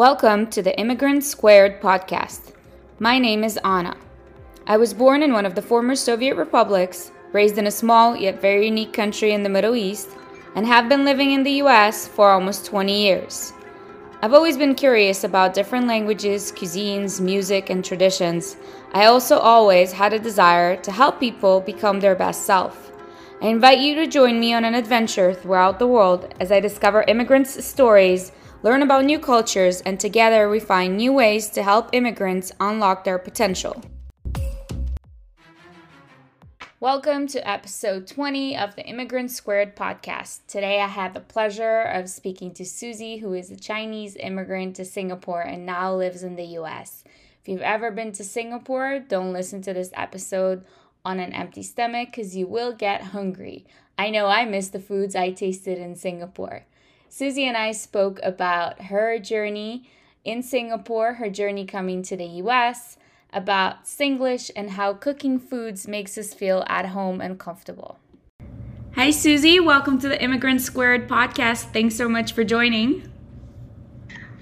Welcome to the Immigrant Squared podcast. My name is Anna. I was born in one of the former Soviet republics, raised in a small yet very unique country in the Middle East, and have been living in the US for almost 20 years. I've always been curious about different languages, cuisines, music, and traditions. I also always had a desire to help people become their best self. I invite you to join me on an adventure throughout the world as I discover immigrants' stories learn about new cultures, and together we find new ways to help immigrants unlock their potential. Welcome to episode 20 of the Immigrant Squared podcast. Today I had the pleasure of speaking to Suzie, who is a Chinese immigrant to Singapore and now lives in the US. If you've ever been to Singapore, don't listen to this episode on an empty stomach because you will get hungry. I know I miss the foods I tasted in Singapore. Suzie and I spoke about her journey in Singapore, her journey coming to the US, about Singlish, and how cooking foods makes us feel at home and comfortable. Hi, Suzie. Welcome to the Immigrant Squared podcast. Thanks so much for joining.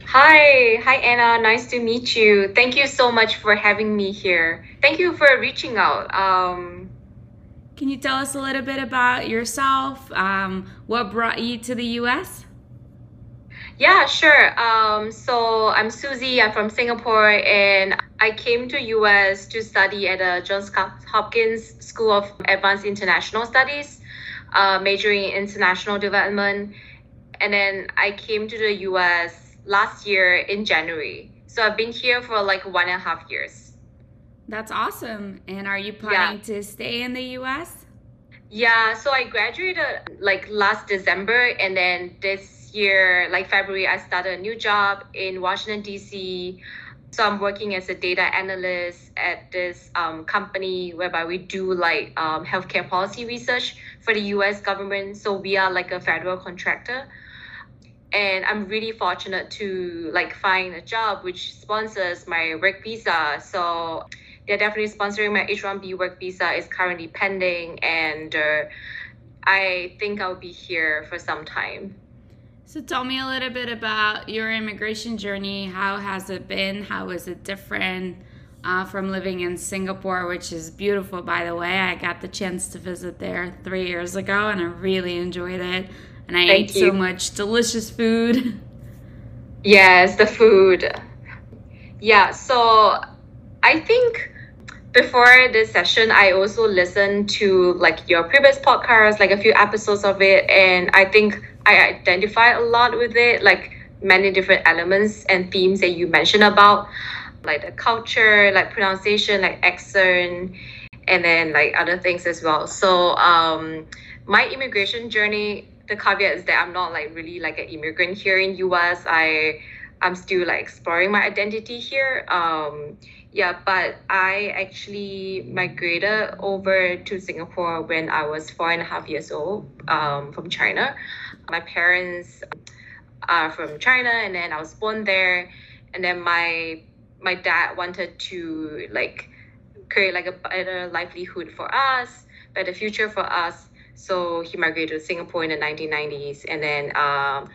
Hi, hi Anna. Nice to meet you. Thank you so much for having me here. Thank you for reaching out. Um, Can you tell us a little bit about yourself? Um, what brought you to the U.S.? Yeah, sure. Um, so I'm Suzie. I'm from Singapore, and I came to US to study at the Johns Hopkins School of Advanced International Studies, uh, majoring in international development. And then I came to the US last year in January. So I've been here for like one and a half years. That's awesome. And are you planning yeah. to stay in the US? Yeah, so I graduated like last December, and then this year, like February, I started a new job in Washington, D.C. So I'm working as a data analyst at this um, company whereby we do like um, healthcare policy research for the U.S. government. So we are like a federal contractor, and I'm really fortunate to like find a job which sponsors my work visa. So they're definitely sponsoring my H-1B work visa is currently pending, and uh, I think I'll be here for some time. So tell me a little bit about your immigration journey. How has it been? How is it different uh, from living in Singapore, which is beautiful, by the way? I got the chance to visit there three years ago, and I really enjoyed it. And I Thank ate you. so much delicious food. Yes, the food. Yeah, so I think before this session, I also listened to like your previous podcast, like a few episodes of it, and I think I identify a lot with it, like many different elements and themes that you mentioned about, like the culture, like pronunciation, like accent, and then like other things as well. So um, my immigration journey, the caveat is that I'm not like really like an immigrant here in US. I I'm still like exploring my identity here. Um, yeah, but I actually migrated over to Singapore when I was four and a half years old um, from China. My parents are from China, and then I was born there. And then my my dad wanted to like create like a better livelihood for us, better future for us. So he migrated to Singapore in the 1990s, and then um,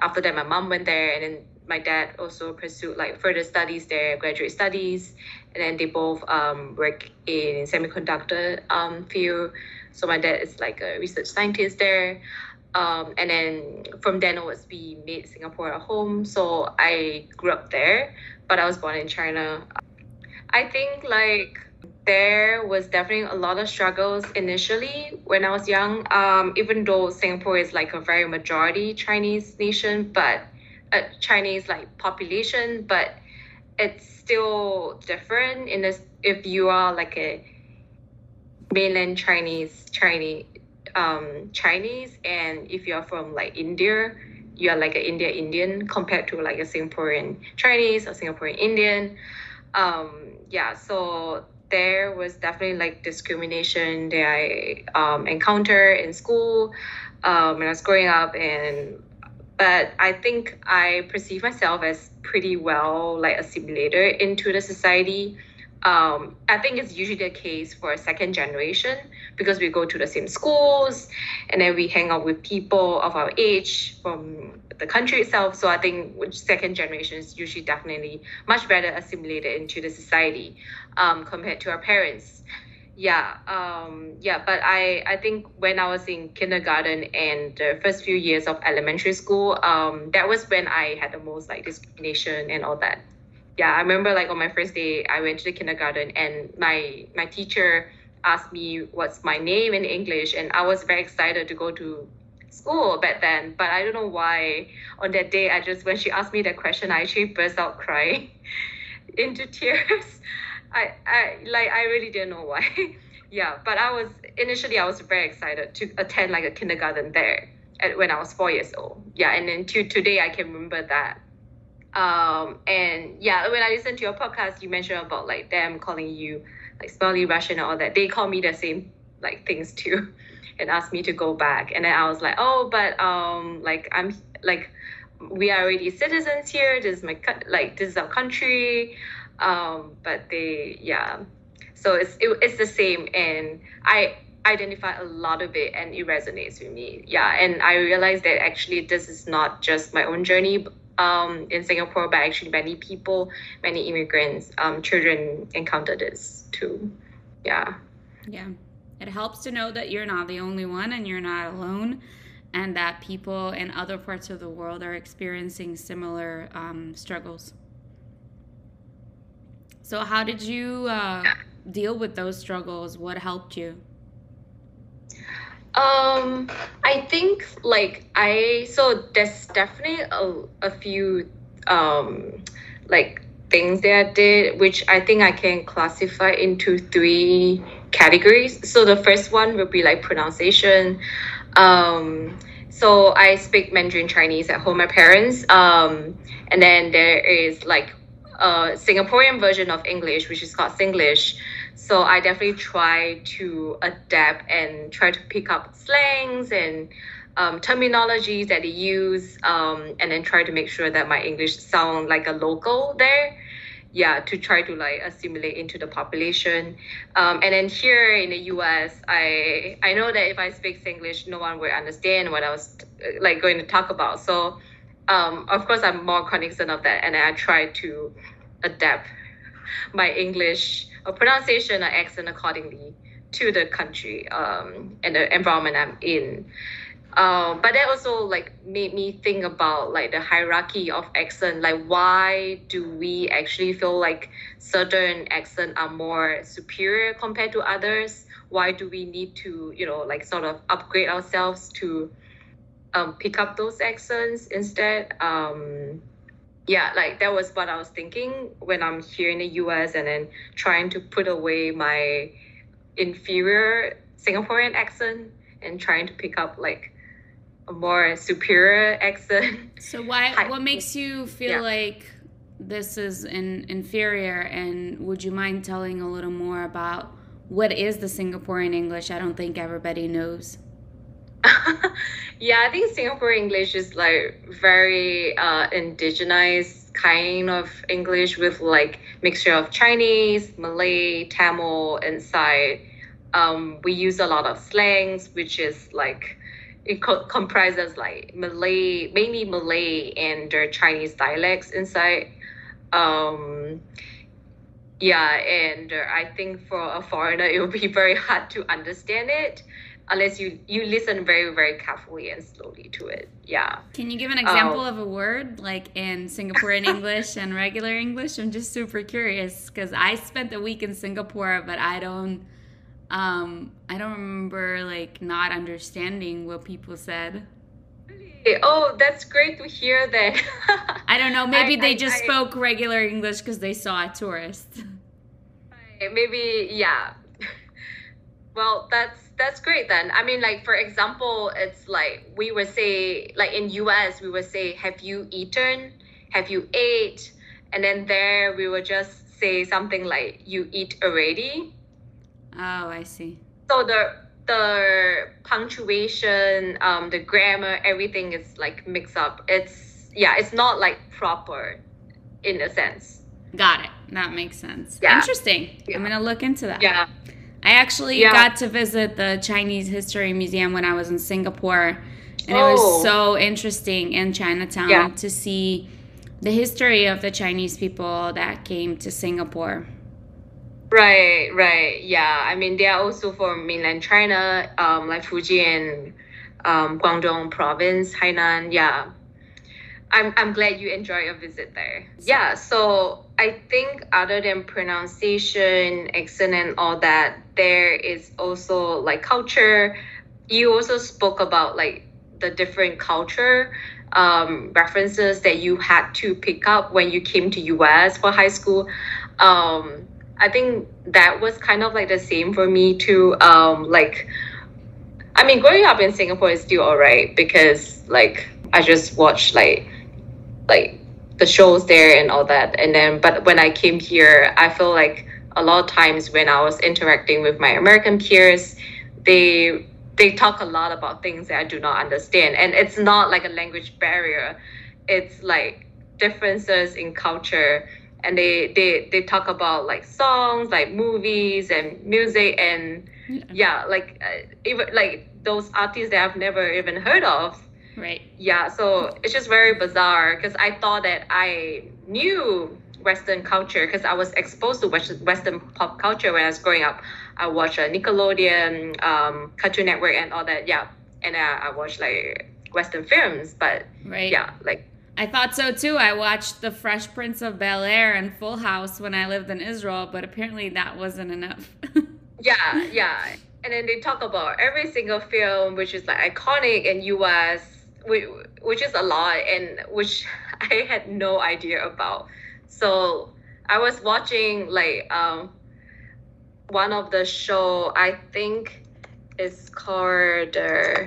after that, my mom went there, and then my dad also pursued like further studies there, graduate studies, and then they both um, work in semiconductor um, field. So my dad is like a research scientist there. Um, and then from then onwards, we made Singapore a home. So I grew up there, but I was born in China. I think like there was definitely a lot of struggles initially when I was young. Um, even though Singapore is like a very majority Chinese nation, but a Chinese like population, but it's still different in this if you are like a mainland Chinese Chinese um, Chinese, and if you're from like India, you are like an India Indian compared to like a Singaporean Chinese or Singaporean Indian. Um, yeah, so there was definitely like discrimination that I um, encountered in school um, when I was growing up, and but I think I perceive myself as pretty well like assimilated into the society. um, I think it's usually the case for a second generation because we go to the same schools and then we hang out with people of our age from the country itself. So I think second generation is usually definitely much better assimilated into the society um, compared to our parents. Yeah, um, yeah, but I, I think when I was in kindergarten and the first few years of elementary school, um, that was when I had the most like discrimination and all that yeah, I remember like on my first day, I went to the kindergarten and my my teacher asked me what's my name in English, and I was very excited to go to school back then. But I don't know why on that day, I just when she asked me that question, I actually burst out crying into tears. I I like I really didn't know why. yeah, but I was initially I was very excited to attend like a kindergarten there at, when I was four years old. Yeah, and then to today I can remember that um, and yeah, when I listened to your podcast, you mentioned about like them calling you like smelly Russian and all that. They call me the same like things too, and asked me to go back. And then I was like, oh, but um, like I'm like we are already citizens here. This is my like this is our country. Um, but they yeah, so it's it, it's the same, and I identify a lot of it, and it resonates with me. Yeah, and I realized that actually this is not just my own journey, um, in Singapore, but actually many people, many immigrants, um, children encounter this too. Yeah. Yeah. It helps to know that you're not the only one and you're not alone, and that people in other parts of the world are experiencing similar um, struggles. So, how did you uh, deal with those struggles? What helped you? Um, I think like I so there's definitely a, a few um like things that I did which I think I can classify into three categories. So the first one would be like pronunciation. Um, so I speak Mandarin Chinese at home, my parents. Um, and then there is like a Singaporean version of English, which is called Singlish. So I definitely try to adapt and try to pick up slangs and um, terminologies that they use, um, and then try to make sure that my English sound like a local there. Yeah, to try to like assimilate into the population. Um, and then here in the U.S., I I know that if I speak English, no one will understand what I was like going to talk about. So, um, of course, I'm more cognizant of that, and I try to adapt my English a pronunciation or accent accordingly to the country um, and the environment I'm in. Uh, but that also like made me think about like the hierarchy of accent. Like, why do we actually feel like certain accent are more superior compared to others? Why do we need to, you know, like sort of upgrade ourselves to um, pick up those accents instead? Um, yeah, like that was what I was thinking when I'm here in the US and then trying to put away my inferior Singaporean accent and trying to pick up like a more superior accent. So why what makes you feel yeah. like this is an inferior and would you mind telling a little more about what is the Singaporean English? I don't think everybody knows. yeah, I think Singapore English is like very uh, indigenized kind of English with like mixture of Chinese, Malay, Tamil inside. Um, we use a lot of slangs, which is like it co- comprises like Malay, mainly Malay and their Chinese dialects inside. Um, yeah, and I think for a foreigner, it would be very hard to understand it unless you you listen very very carefully and slowly to it yeah can you give an example um, of a word like in singaporean english and regular english i'm just super curious because i spent a week in singapore but i don't um i don't remember like not understanding what people said Oh, that's great to hear that. I don't know. Maybe I, they just I, spoke regular English because they saw a tourist. Maybe, yeah. Well, that's that's great then. I mean, like for example, it's like we would say, like in US, we would say, "Have you eaten? Have you ate?" And then there we would just say something like, "You eat already." Oh, I see. So the the punctuation, um, the grammar, everything is like mixed up. It's yeah, it's not like proper, in a sense. Got it. that makes sense. Yeah. Interesting. Yeah. I'm gonna look into that. Yeah. I actually yeah. got to visit the Chinese History Museum when I was in Singapore, and oh. it was oh. so interesting in Chinatown yeah. to see the history of the Chinese people that came to Singapore. Right, right. Yeah. I mean, they are also from mainland China, um, like Fujian, um, Guangdong province, Hainan. Yeah. I'm, I'm glad you enjoyed your visit there. Yeah. So I think other than pronunciation, accent, and all that, there is also like culture. You also spoke about like the different culture um, references that you had to pick up when you came to US for high school. Um, I think that was kind of like the same for me too. Um, like, I mean, growing up in Singapore is still alright because like I just watched like like the shows there and all that. And then, but when I came here, I feel like a lot of times when I was interacting with my American peers, they they talk a lot about things that I do not understand, and it's not like a language barrier. It's like differences in culture and they they they talk about like songs like movies and music and yeah, yeah like uh, even like those artists that i've never even heard of right yeah so it's just very bizarre because i thought that i knew western culture because i was exposed to western pop culture when i was growing up i watched a uh, nickelodeon um, cartoon network and all that yeah and i, I watched like western films but right yeah like I thought so too. I watched The Fresh Prince of Bel Air and Full House when I lived in Israel, but apparently that wasn't enough. yeah, yeah. And then they talk about every single film, which is like iconic in US, which, which is a lot, and which I had no idea about. So I was watching like um, one of the show. I think it's called uh,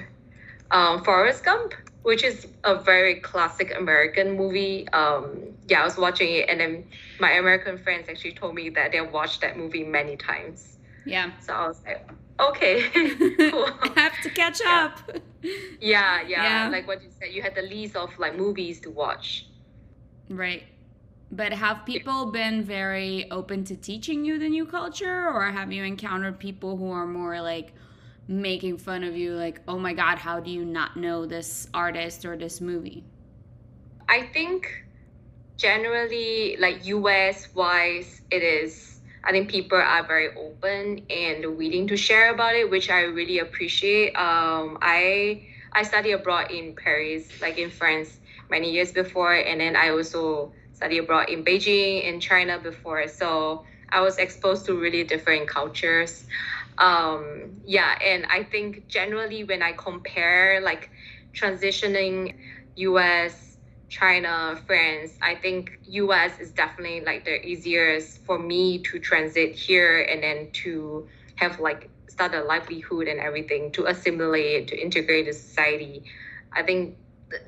um, Forrest Gump which is a very classic American movie. Um, yeah, I was watching it, and then my American friends actually told me that they watched that movie many times. Yeah. So I was like, okay, cool. have to catch yeah. up. Yeah, yeah, yeah. Like what you said, you had the list of like movies to watch. Right. But have people been very open to teaching you the new culture, or have you encountered people who are more like, making fun of you like oh my god how do you not know this artist or this movie i think generally like us wise it is i think people are very open and willing to share about it which i really appreciate. Um i i studied abroad in paris like in france many years before and then i also studied abroad in beijing in china before. So i was exposed to really different cultures. Um yeah and i think generally when i compare like transitioning us china france i think us is definitely like the easiest for me to transit here and then to have like start a livelihood and everything to assimilate to integrate the society. I think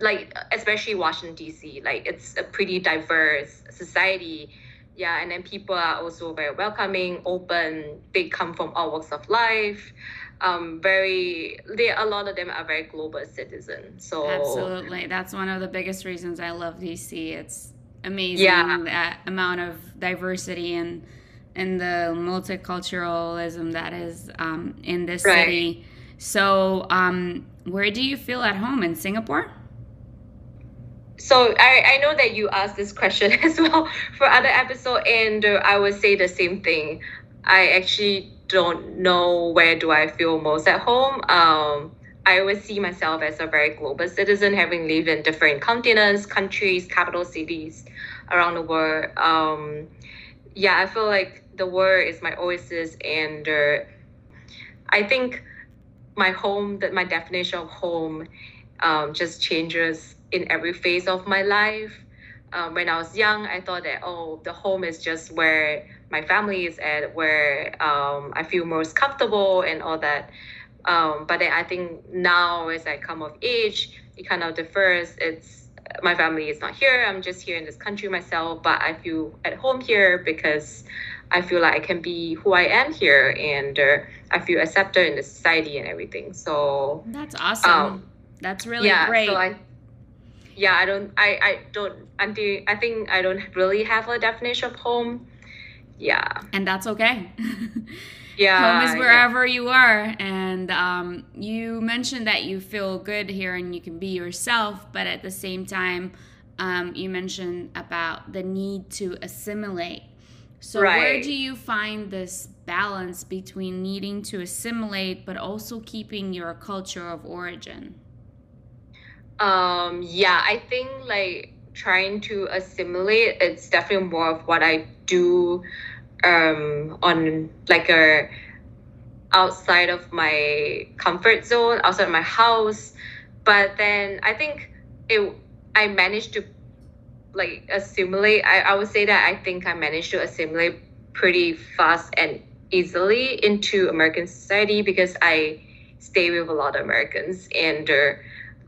like especially washington dc like it's a pretty diverse society. Yeah and then people are also very welcoming open. They come from all walks of life um very they a lot of them are very global citizens so. Absolutely. That's one of the biggest reasons i love dc it's amazing yeah. that amount of diversity and and the multiculturalism that is um, in this right. city. So um, where do you feel at home in singapore? So I, I know that you asked this question as well for other episode and uh, i would say the same thing. I actually don't know where do i feel most at home um, i always see myself as a very global citizen having lived in different continents countries capital cities around the world um, yeah i feel like the world is my oasis and uh, i think my home that my definition of home um, just changes in every phase of my life. Um, when I was young, I thought that oh, the home is just where my family is at, where um, I feel most comfortable and all that. Um, but then I think now, as I come of age, it kind of differs. It's my family is not here. I'm just here in this country myself, but I feel at home here because I feel like I can be who I am here, and uh, I feel accepted in the society and everything. So that's awesome. Um, that's really yeah, great. So I, yeah, I don't, I, I don't, until I think I don't really have a definition of home. Yeah. And that's okay. Yeah. Home is wherever yeah. you are. And um, you mentioned that you feel good here and you can be yourself, but at the same time, um, you mentioned about the need to assimilate. So, right. where do you find this balance between needing to assimilate but also keeping your culture of origin? Um, yeah, I think like trying to assimilate, it's definitely more of what I do um, on like a outside of my comfort zone, outside of my house. But then I think it I managed to like assimilate. I, I would say that I think I managed to assimilate pretty fast and easily into American society because I stay with a lot of Americans and uh,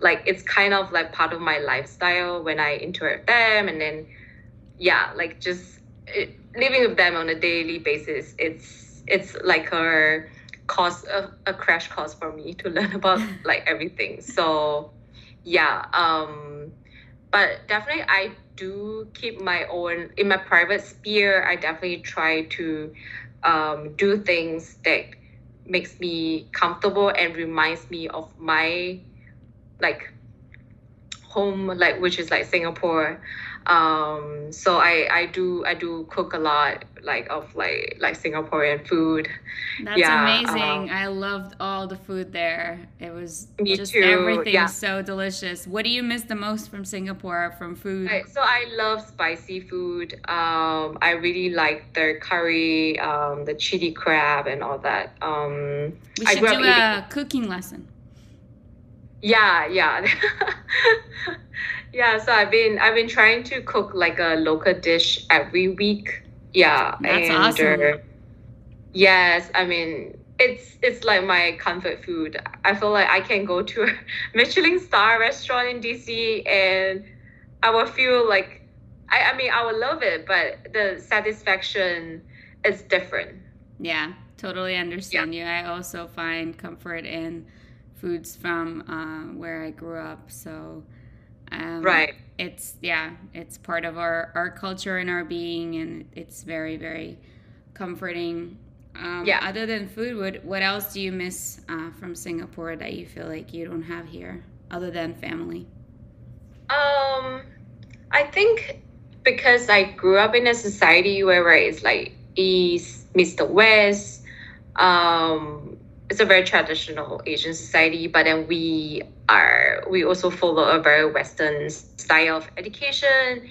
like it's kind of like part of my lifestyle when I interact with them and then yeah like just it, living with them on a daily basis it's it's like a course a, a crash course for me to learn about like everything. So yeah um but definitely i do keep my own in my private sphere i definitely try to um, do things that makes me comfortable and reminds me of my like home like which is like singapore. Um so i i do i do cook a lot like of like like singaporean food. That's yeah, amazing. um, i loved all the food there. It was just too. everything yeah. so delicious. What do you miss the most from singapore from food? Right, so i love spicy food. Um i really like their curry um the chili crab and all that. Um we should do a cooking lesson yeah yeah. Yeah so i've been i've been trying to cook like a local dish every week. Yeah that's and, awesome. uh, yes i mean it's it's like my comfort food. I feel like i can go to a michelin star restaurant in dc and i will feel like i i mean i would love it but the satisfaction is different. Yeah totally understand yeah. you. I also find comfort in foods from uh, where i grew up so um, right. It's yeah, it's part of our our culture and our being, and it's very very comforting. Um, yeah. Other than food, what what else do you miss uh, from Singapore that you feel like you don't have here, other than family? Um, I think because I grew up in a society where it's like East meets the West. Um, it's a very traditional Asian society, but then we are we also follow a very Western style of education,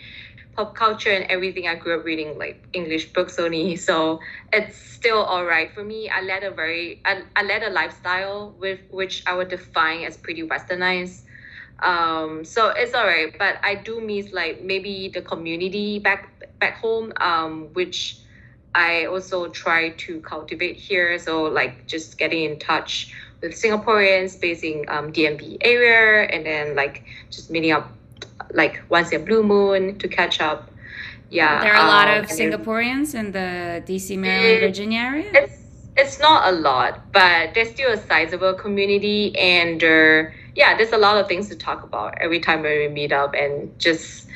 pop culture, and everything. I grew up reading like English books only, so it's still all right for me. I led a very I, I led a lifestyle with which I would define as pretty westernized. Um, so it's all right, but I do miss like maybe the community back back home, um, which I also try to cultivate here. So like just getting in touch with Singaporeans based in um, DMV area, and then like just meeting up like once in blue moon to catch up. Yeah, there are a lot um, of Singaporeans in the DC, Maryland, Virginia area. It's it's not a lot, but there's still a sizable community, and uh, yeah, there's a lot of things to talk about every time when we meet up and just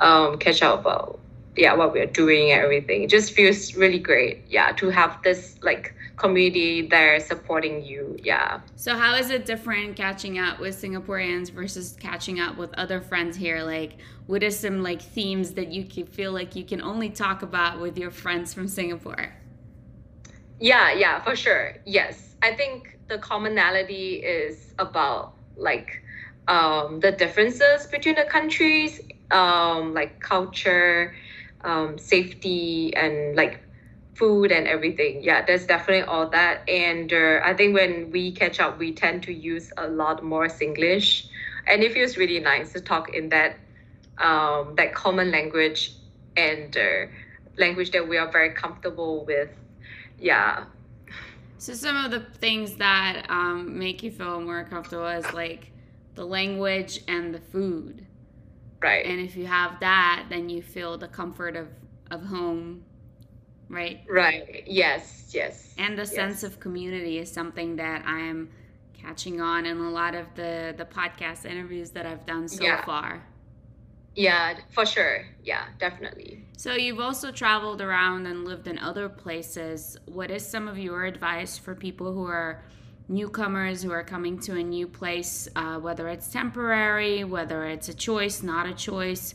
um, catch up about yeah what we're doing and everything. It just feels really great. Yeah, to have this like community there supporting you. Yeah. So how is it different catching up with Singaporeans versus catching up with other friends here? Like, what are some like themes that you can feel like you can only talk about with your friends from Singapore? Yeah, yeah, for sure. Yes, I think the commonality is about like um, the differences between the countries, um, like culture, um, safety, and like food and everything. Yeah, there's definitely all that. And uh, I think when we catch up, we tend to use a lot more Singlish, and it feels really nice to talk in that um, that common language and uh, language that we are very comfortable with. Yeah. So some of the things that um, make you feel more comfortable is like the language and the food. Right. And if you have that, then you feel the comfort of, of home right? Right. Yes. Yes. And the yes. sense of community is something that I am catching on in a lot of the the podcast interviews that I've done so yeah. far. Yeah, for sure. Yeah, definitely. So you've also traveled around and lived in other places. What is some of your advice for people who are newcomers who are coming to a new place, uh, whether it's temporary, whether it's a choice, not a choice?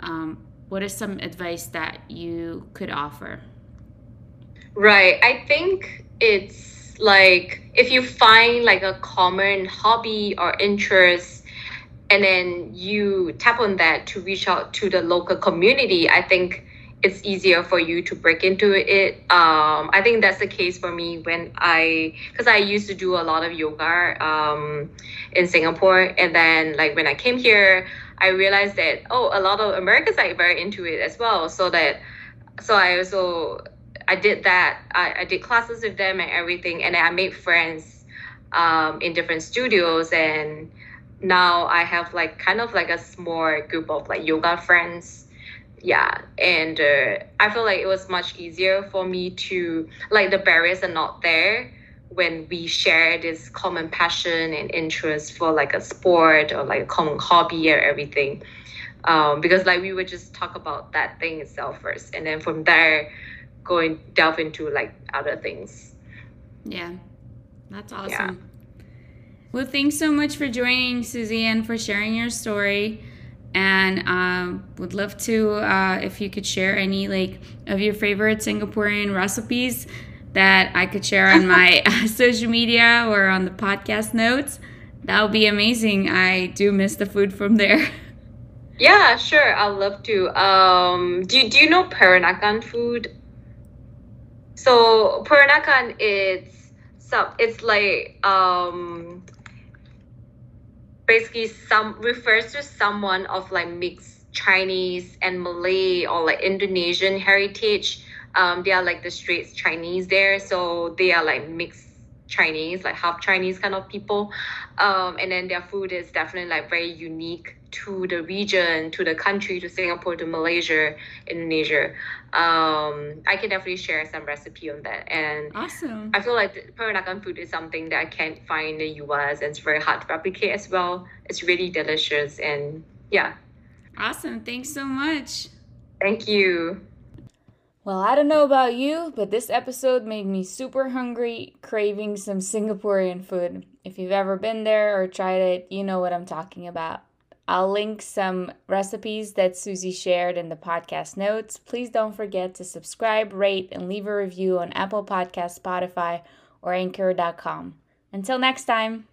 Um, what is some advice that you could offer? Right. I think it's like if you find like a common hobby or interest and then you tap on that to reach out to the local community, I think it's easier for you to break into it. Um, I think that's the case for me when I, because I used to do a lot of yoga um, in Singapore. And then, like, when I came here, I realized that, oh, a lot of Americans are very into it as well. So that, so I also, I did that. I, I did classes with them and everything. And I made friends um, in different studios. And now I have like kind of like a small group of like yoga friends yeah and uh, i feel like it was much easier for me to like the barriers are not there when we share this common passion and interest for like a sport or like a common hobby or everything. Um, because like we would just talk about that thing itself first and then from there go and delve into like other things. Yeah that's awesome. Yeah. well thanks so much for joining and for sharing your story and um, would love to uh, if you could share any like of your favorite Singaporean recipes that I could share on my social media or on the podcast notes. That would be amazing. I do miss the food from there. Yeah, sure. I'd love to. Um, do, do you know Peranakan food? So Peranakan, it's some. It's like um, basically some refers to someone of like mixed Chinese and Malay or like Indonesian heritage. Um, they are like the Straits Chinese there, so they are like mixed Chinese, like half Chinese kind of people. Um, and then their food is definitely like very unique to the region, to the country, to Singapore, to Malaysia, Indonesia. Um, I can definitely share some recipe on that. And awesome. I feel like Peranakan food is something that I can't find in the US and it's very hard to replicate as well. It's really delicious and yeah. Awesome. Thanks so much. Thank you. Well, I don't know about you, but this episode made me super hungry, craving some Singaporean food. If you've ever been there or tried it, you know what I'm talking about. I'll link some recipes that Suzie shared in the podcast notes. Please don't forget to subscribe, rate, and leave a review on Apple Podcast, Spotify, or Anchor.com. Until next time.